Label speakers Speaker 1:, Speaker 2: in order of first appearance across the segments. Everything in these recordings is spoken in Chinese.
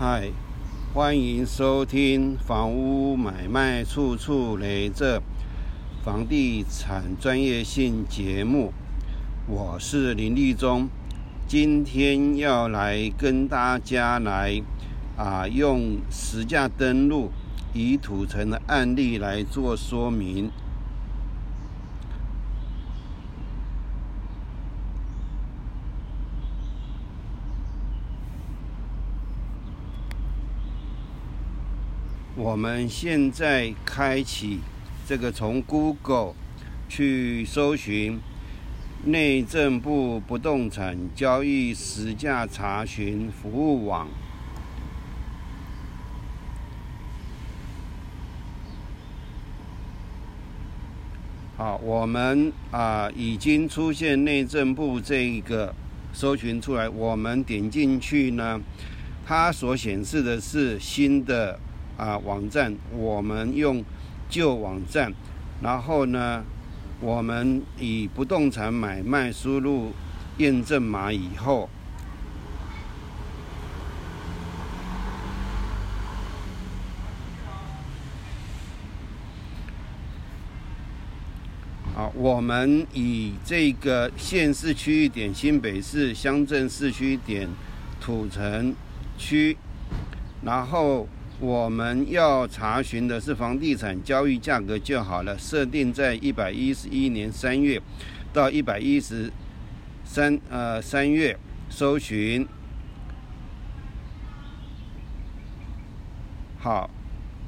Speaker 1: 嗨，欢迎收听《房屋买卖处处雷》这房地产专业性节目。我是林立忠，今天要来跟大家来啊，用实价登录以土城的案例来做说明。我们现在开启这个从 Google 去搜寻内政部不动产交易实价查询服务网。好，我们啊已经出现内政部这一个搜寻出来，我们点进去呢，它所显示的是新的。啊，网站我们用旧网站，然后呢，我们以不动产买卖输入验证码以后，好，我们以这个县市区域点新北市乡镇市区点土城区，然后。我们要查询的是房地产交易价格就好了，设定在一百一十一年三月到一百一十三呃三月搜寻。好，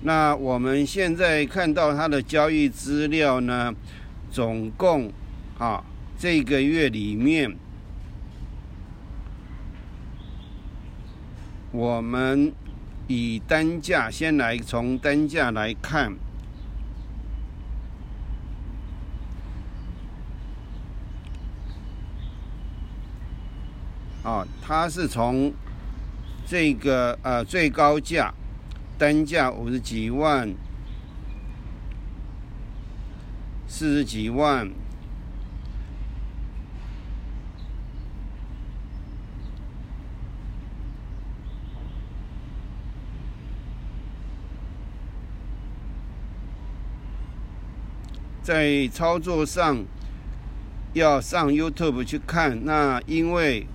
Speaker 1: 那我们现在看到它的交易资料呢，总共啊这个月里面，我们。以单价先来从单价来看，啊，它是从这个呃最高价单价五十几万、四十几万。在操作上要上 YouTube 去看，那因为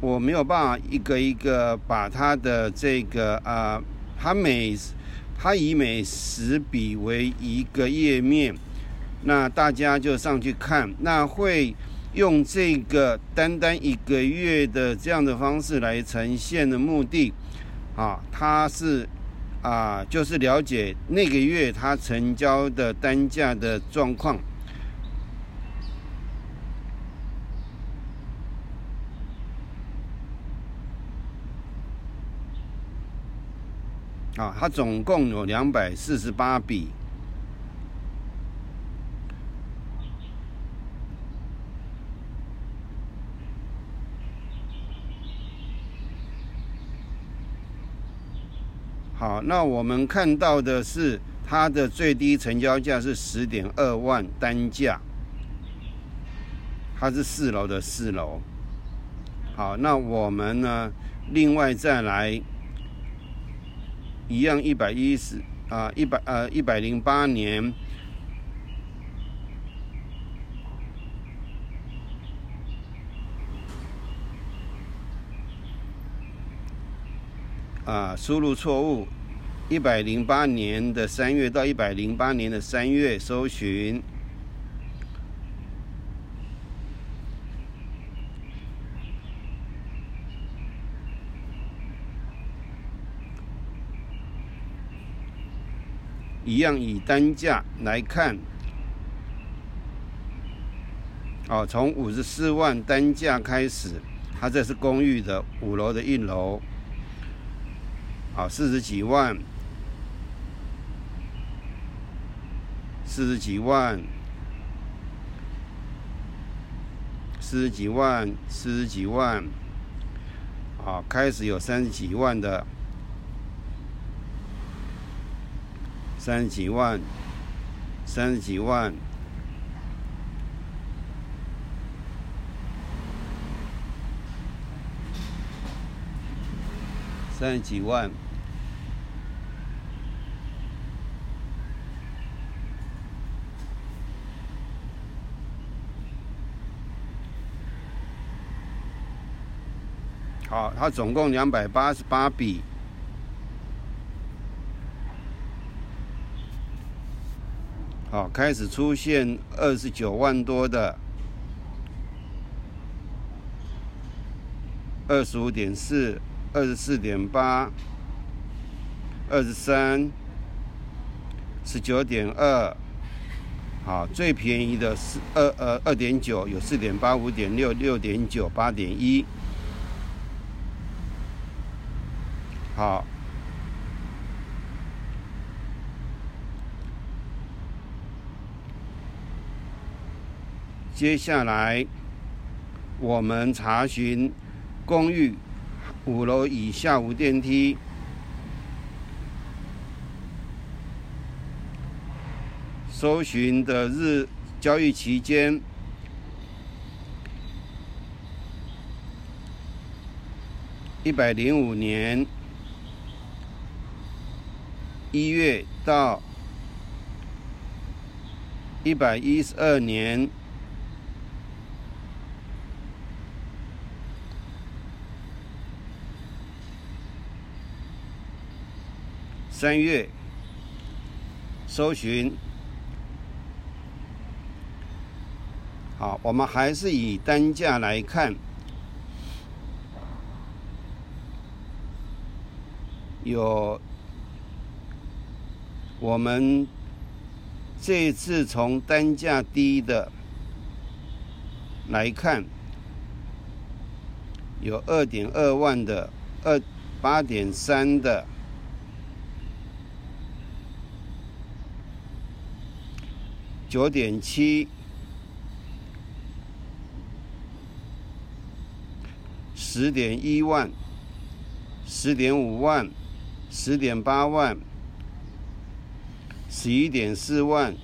Speaker 1: 我没有办法一个一个把它的这个啊，它每它以每十笔为一个页面，那大家就上去看，那会用这个单单一个月的这样的方式来呈现的目的啊，它是。啊，就是了解那个月他成交的单价的状况。啊，他总共有两百四十八笔。好，那我们看到的是它的最低成交价是十点二万单价，它是四楼的四楼。好，那我们呢，另外再来一样一百一十啊，一百呃一百零八年啊，输入错误。一百零八年的三月到一百零八年的三月，搜寻一样以单价来看，哦，从五十四万单价开始，它这是公寓的五楼的一楼。好，四十几万，四十几万，四十几万，四十几万。好，开始有三十几万的，三十几万，三十几万。三十几万。好，它总共两百八十八笔。好，开始出现二十九万多的，二十五点四，二十四点八，二十三，十九点二。好，最便宜的是二呃二点九，有四点八、五点六、六点九、八点一。好，接下来我们查询公寓五楼以下无电梯，搜寻的日交易期间一百零五年。一月到一百一十二年三月，搜寻。好，我们还是以单价来看，有。我们这次从单价低的来看，有二点二万的、二八点三的、九点七、十点一万、十点五万、十点八万。十一点四万，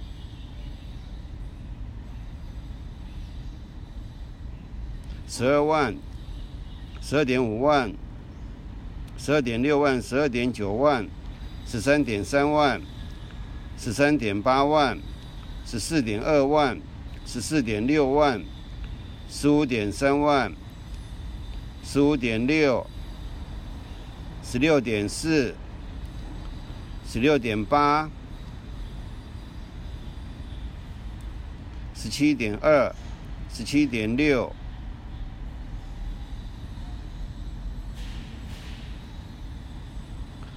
Speaker 1: 十二万，十二点五万，十二点六万，十二点九万，十三点三万，十三点八万，十四点二万，十四点六万，十五点三万，十五点六，十六点四，十六点八。十七点二，十七点六，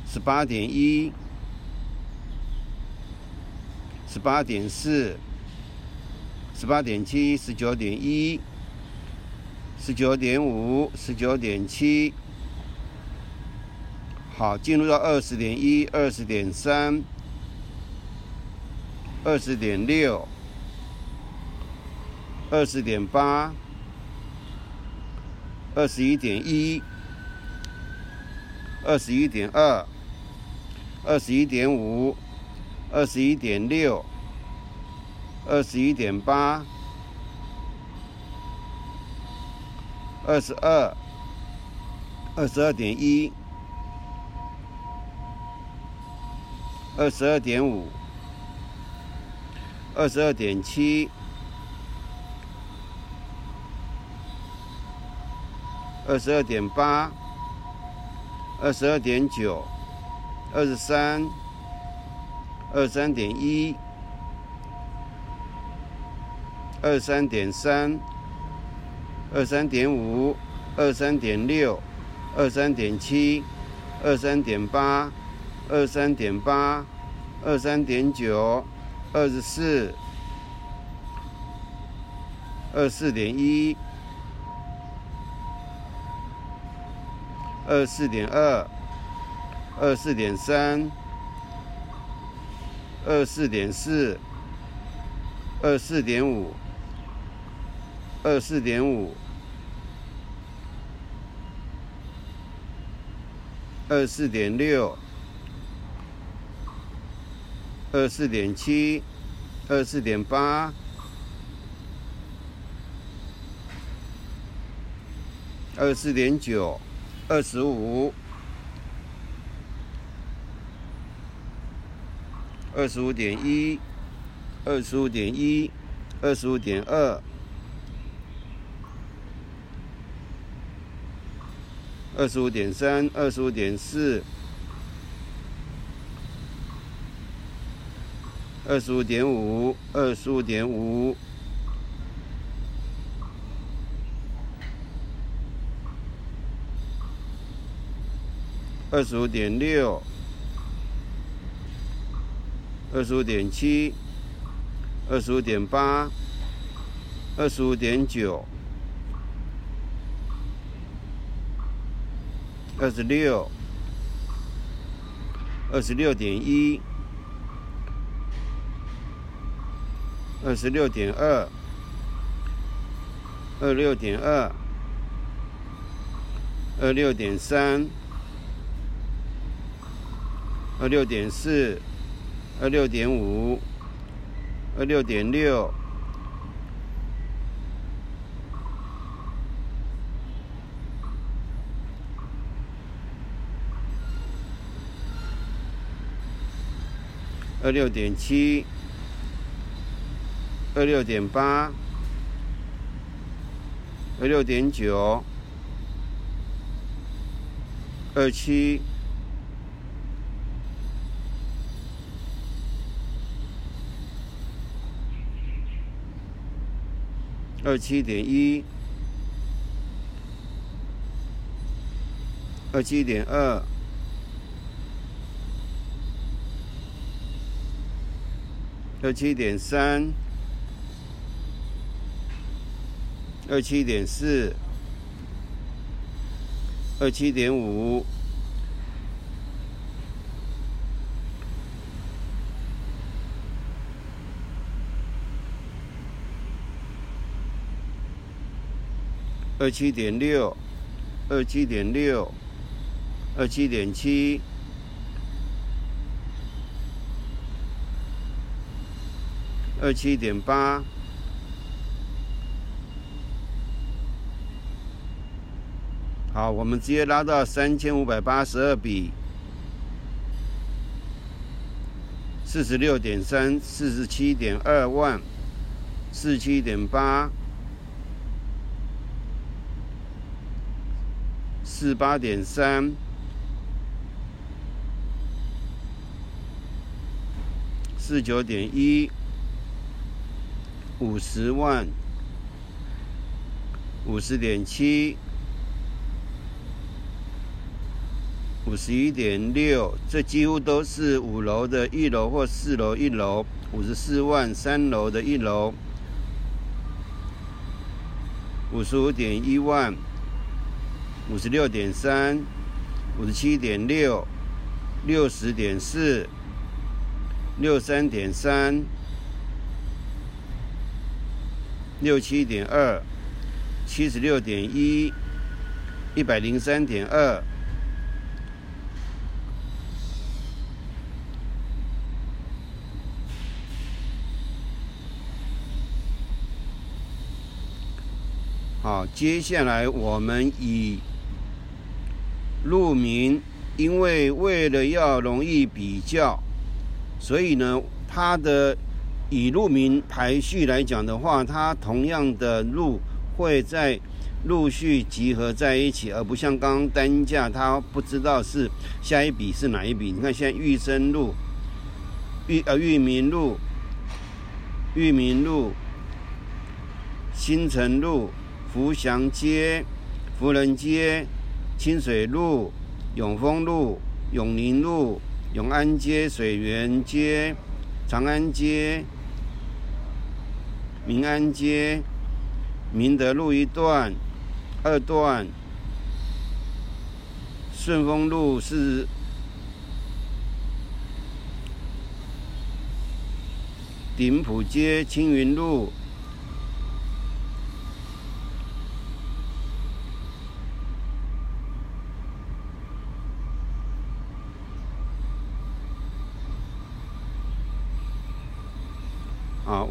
Speaker 1: 十八点一，十八点四，十八点七，十九点一，十九点五，十九点七。好，进入到二十点一，二十点三，二十点六。二十点八，二十一点一，二十一点二，二十一点五，二十一点六，二十一点八，二十二，二十二点一，二十二点五，二十二点七。二十二点八，二十二点九，二十三，二三点一，二三点三，二三点五，二三点六，二三点七，二三点八，二三点八，二三点九，二十四，二四点一。二四点二，二四点三，二四点四，二四点五，二四点五，二四点六，二四点七，二四点八，二四点九。二十五，二十五点一，二十五点一，二十五点二，二十五点三，二十五点四，二十五点五，二十五点五。二十五点六，二十五点七，二十五点八，二十五点九，二十六，二十六点一，二十六点二，二六点二，二六点三。二六点四，二六点五，二六点六，二六点七，二六点八，二六点九，二七。二七点一，二七点二，二七点三，二七点四，二七点五。二七点六，二七点六，二七点七，二七点八，好，我们直接拉到三千五百八十二笔，四十六点三，四十七点二万，四七点八。四八点三，四九点一，五十万，五十点七，五十一点六，这几乎都是五楼的一楼或四楼一楼，五十四万三楼的一楼，五十五点一万。五十六点三，五十七点六，六十点四，六三点三，六七点二，七十六点一，一百零三点二。好，接下来我们以。路名，因为为了要容易比较，所以呢，它的以路名排序来讲的话，它同样的路会在陆续集合在一起，而不像刚刚单价，它不知道是下一笔是哪一笔。你看，现在玉生路、玉呃玉民路、玉民路、新城路、福祥街、福仁街。清水路、永丰路、永宁路、永安街、水源街、长安街、民安街、明德路一段、二段、顺丰路是顶埔街、青云路。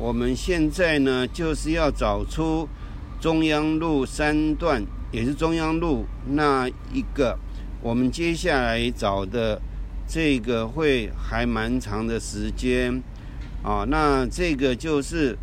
Speaker 1: 我们现在呢就是要找出中央路三段，也是中央路那一个，我们接下来找的这个会还蛮长的时间啊。那这个就是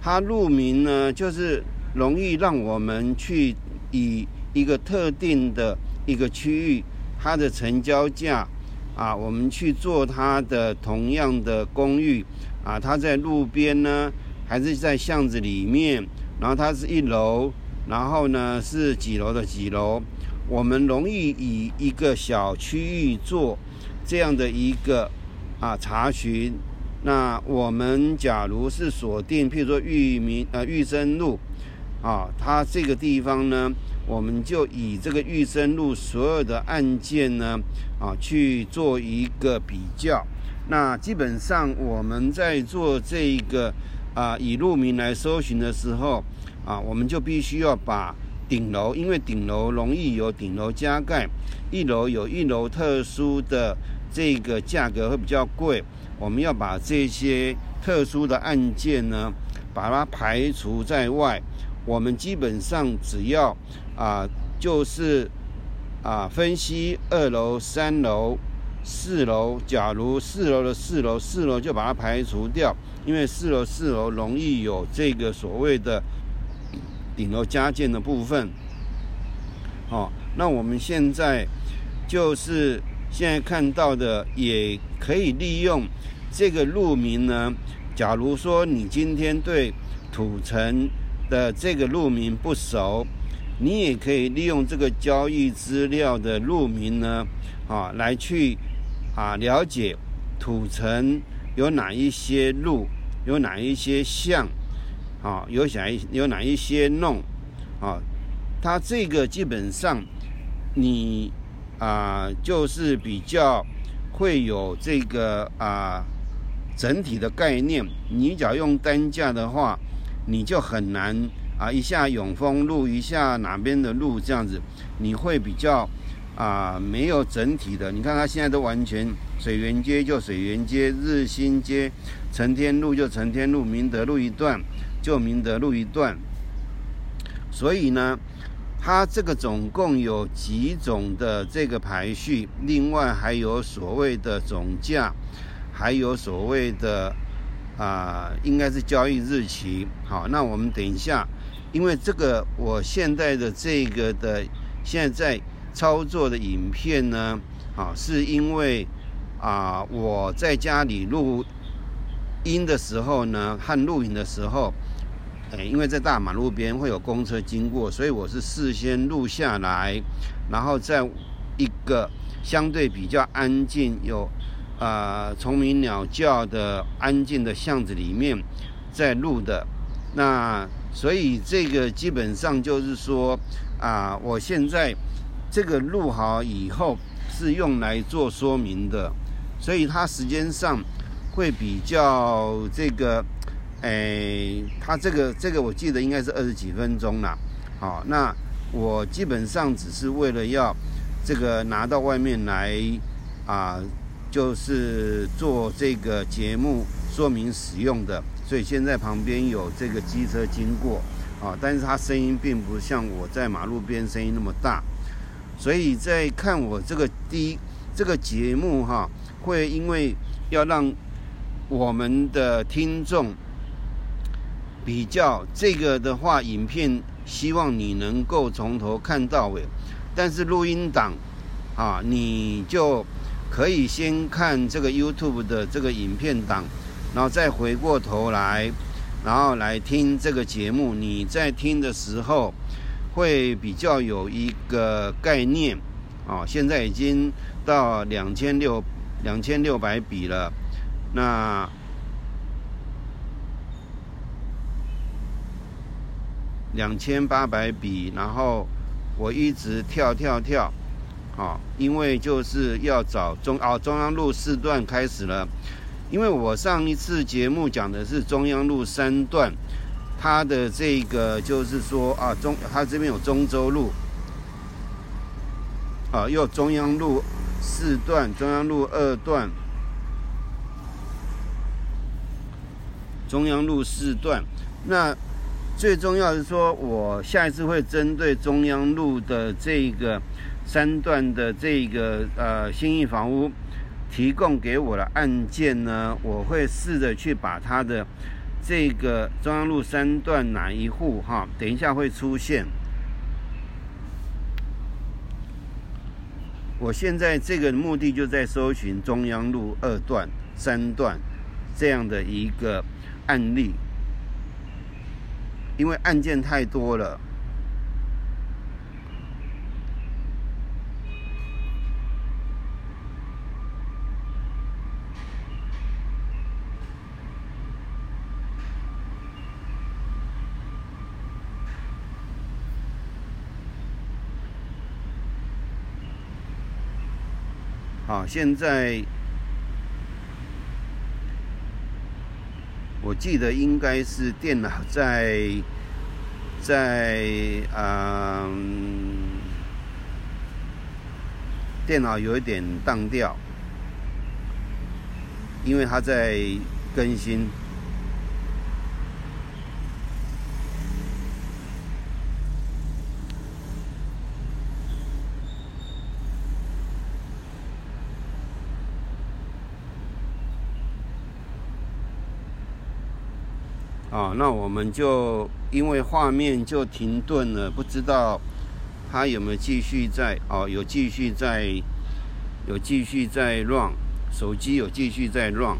Speaker 1: 它路名呢，就是容易让我们去以一个特定的一个区域，它的成交价啊，我们去做它的同样的公寓啊，它在路边呢，还是在巷子里面，然后它是一楼，然后呢是几楼的几楼。我们容易以一个小区域做这样的一个啊查询。那我们假如是锁定，譬如说裕民呃裕生路啊，它这个地方呢，我们就以这个裕生路所有的案件呢啊去做一个比较。那基本上我们在做这个啊以路名来搜寻的时候啊，我们就必须要把。顶楼，因为顶楼容易有顶楼加盖，一楼有一楼特殊的这个价格会比较贵。我们要把这些特殊的案件呢，把它排除在外。我们基本上只要啊，就是啊，分析二楼、三楼、四楼。假如四楼的四楼，四楼就把它排除掉，因为四楼四楼容易有这个所谓的。顶楼加建的部分，好，那我们现在就是现在看到的，也可以利用这个路名呢。假如说你今天对土城的这个路名不熟，你也可以利用这个交易资料的路名呢，啊，来去啊了解土城有哪一些路，有哪一些巷。啊，有哪一有哪一些弄啊？它这个基本上你啊，就是比较会有这个啊整体的概念。你只要用单价的话，你就很难啊，一下永丰路，一下哪边的路这样子，你会比较啊没有整体的。你看它现在都完全水源街就水源街，日新街、成天路就成天路，明德路一段。就明德路一段，所以呢，它这个总共有几种的这个排序，另外还有所谓的总价，还有所谓的啊，应该是交易日期。好，那我们等一下，因为这个我现在的这个的现在操作的影片呢，啊，是因为啊我在家里录音的时候呢，和录影的时候。因为在大马路边会有公车经过，所以我是事先录下来，然后在一个相对比较安静、有呃虫鸣鸟叫的安静的巷子里面在录的。那所以这个基本上就是说啊，我现在这个录好以后是用来做说明的，所以它时间上会比较这个。哎，它这个这个我记得应该是二十几分钟了。好，那我基本上只是为了要这个拿到外面来啊，就是做这个节目说明使用的。所以现在旁边有这个机车经过啊，但是它声音并不像我在马路边声音那么大。所以在看我这个第一这个节目哈，会因为要让我们的听众。比较这个的话，影片希望你能够从头看到尾，但是录音档啊，你就可以先看这个 YouTube 的这个影片档，然后再回过头来，然后来听这个节目。你在听的时候会比较有一个概念啊。现在已经到两千六两千六百笔了，那。两千八百笔，然后我一直跳跳跳，啊，因为就是要找中哦中央路四段开始了，因为我上一次节目讲的是中央路三段，它的这个就是说啊中它这边有中州路，啊又中央路四段，中央路二段，中央路四段，那。最重要是说，我下一次会针对中央路的这个三段的这个呃新意房屋提供给我的案件呢，我会试着去把它的这个中央路三段哪一户哈，等一下会出现。我现在这个目的就在搜寻中央路二段、三段这样的一个案例，因为案件太多了。好，现在我记得应该是电脑在在嗯，电脑有一点宕掉，因为它在更新。啊，那我们就因为画面就停顿了，不知道它有没有继续在哦，有继续在，有继续在 run，手机有继续在 run。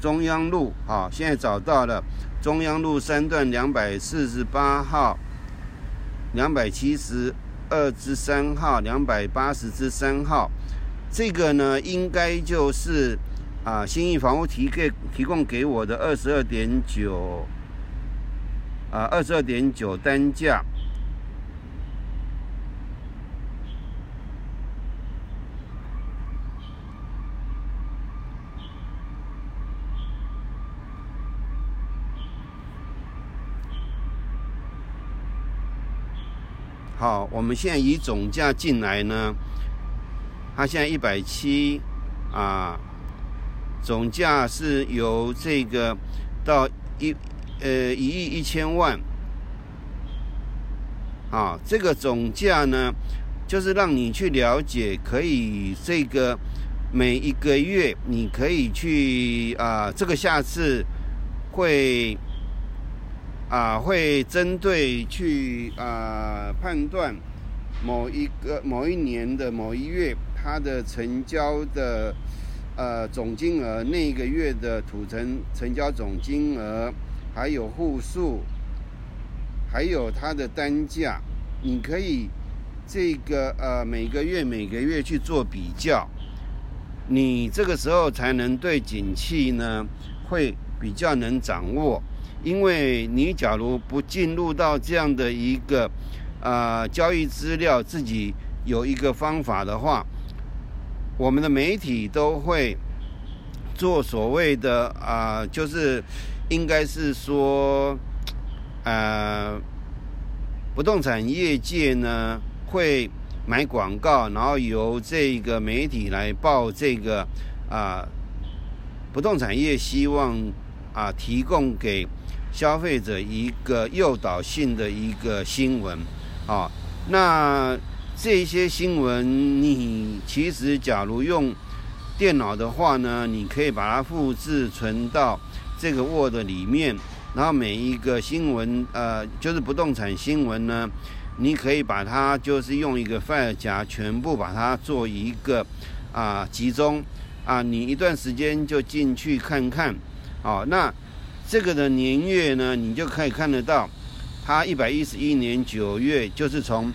Speaker 1: 中央路，啊，现在找到了中央路三段两百四十八号、两百七十二之三号、两百八十之三号，这个呢，应该就是啊，新义房屋提给提供给我的二十二点九啊，二十二点九单价。好，我们现在以总价进来呢，它现在一百七啊，总价是由这个到一呃一亿一千万啊，这个总价呢，就是让你去了解，可以这个每一个月你可以去啊，这个下次会。啊，会针对去啊判断某一个某一年的某一月它的成交的呃总金额，那个月的土成成交总金额，还有户数，还有它的单价，你可以这个呃每个月每个月去做比较，你这个时候才能对景气呢会比较能掌握。因为你假如不进入到这样的一个啊交易资料，自己有一个方法的话，我们的媒体都会做所谓的啊，就是应该是说，呃，不动产业界呢会买广告，然后由这个媒体来报这个啊，不动产业希望啊提供给。消费者一个诱导性的一个新闻，啊，那这些新闻你其实假如用电脑的话呢，你可以把它复制存到这个 Word 里面，然后每一个新闻，呃，就是不动产新闻呢，你可以把它就是用一个 file 夹全部把它做一个啊集中，啊，你一段时间就进去看看，啊，那。这个的年月呢，你就可以看得到，它一百一十一年九月，就是从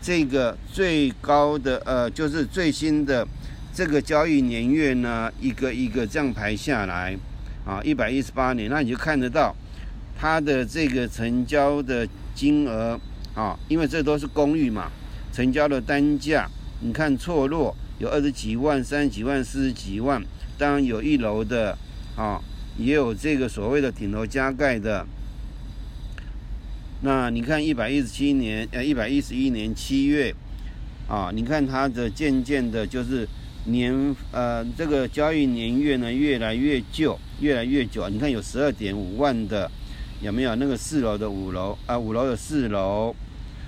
Speaker 1: 这个最高的呃，就是最新的这个交易年月呢，一个一个这样排下来，啊，一百一十八年，那你就看得到它的这个成交的金额啊，因为这都是公寓嘛，成交的单价，你看错落有二十几万、三十几万、四十几万，当然有一楼的啊。也有这个所谓的顶楼加盖的。那你看一百一十七年，呃，一百一十一年七月，啊，你看它的渐渐的，就是年，呃，这个交易年月呢越来越旧，越来越久。你看有十二点五万的，有没有那个四楼的五楼啊？五楼的四楼，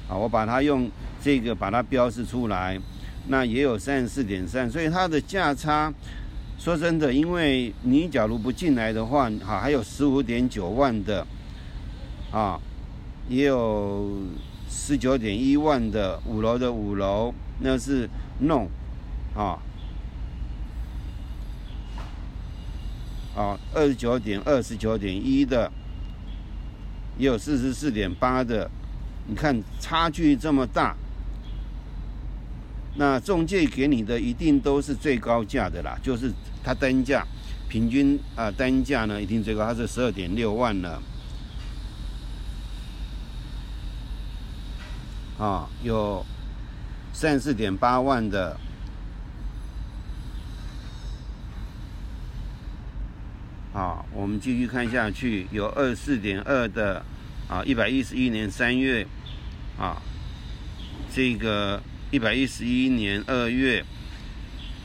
Speaker 1: 啊，我把它用这个把它标示出来。那也有三十四点三，所以它的价差，说真的，因为你假如不进来的话，好，还有十五点九万的，啊。也有十九点一万的五楼的五楼，那是弄啊啊，二十九点二十九点一的，也有四十四点八的，你看差距这么大，那中介给你的一定都是最高价的啦，就是它单价平均啊单价呢一定最高，它是十二点六万呢。啊，有三四点八万的，啊，我们继续看下去，有二十四点二的，啊，一百一十一年三月，啊，这个一百一十一年二月，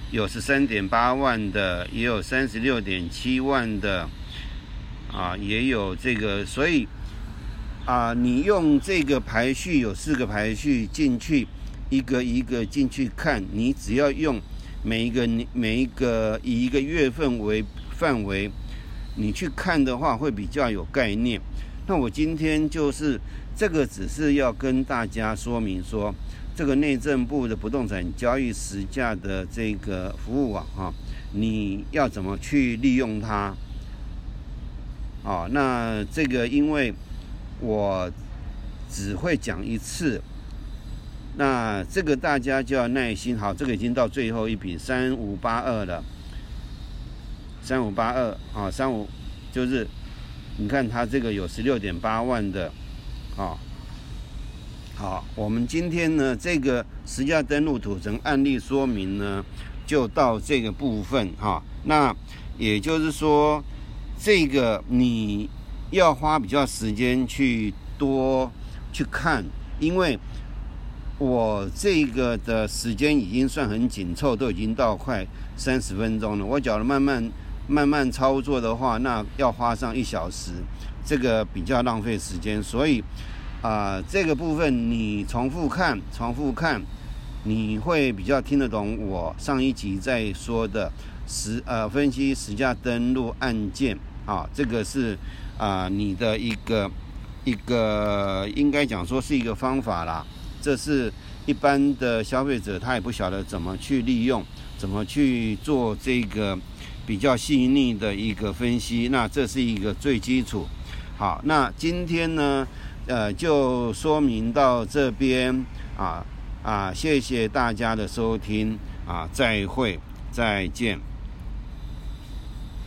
Speaker 1: 有十三点八万的，也有三十六点七万的，啊，也有这个，所以。啊，你用这个排序有四个排序进去，一个一个进去看。你只要用每一个每一个以一个月份为范围，你去看的话会比较有概念。那我今天就是这个，只是要跟大家说明说，这个内政部的不动产交易实价的这个服务网哈，你要怎么去利用它？哦，那这个因为。我只会讲一次，那这个大家就要耐心。好，这个已经到最后一笔三五八二了，三五八二啊，三五就是你看它这个有十六点八万的啊。好，我们今天呢这个实价登录土层案例说明呢就到这个部分哈。那也就是说，这个你。要花比较时间去多去看，因为我这个的时间已经算很紧凑，都已经到快三十分钟了。我觉得慢慢慢慢操作的话，那要花上一小时，这个比较浪费时间。所以啊，这个部分你重复看，重复看，你会比较听得懂我上一集在说的实呃分析实价登录案件啊，这个是。啊，你的一个一个应该讲说是一个方法啦，这是一般的消费者他也不晓得怎么去利用，怎么去做这个比较细腻的一个分析，那这是一个最基础。好，那今天呢，呃，就说明到这边啊啊，谢谢大家的收听啊，再会，再见。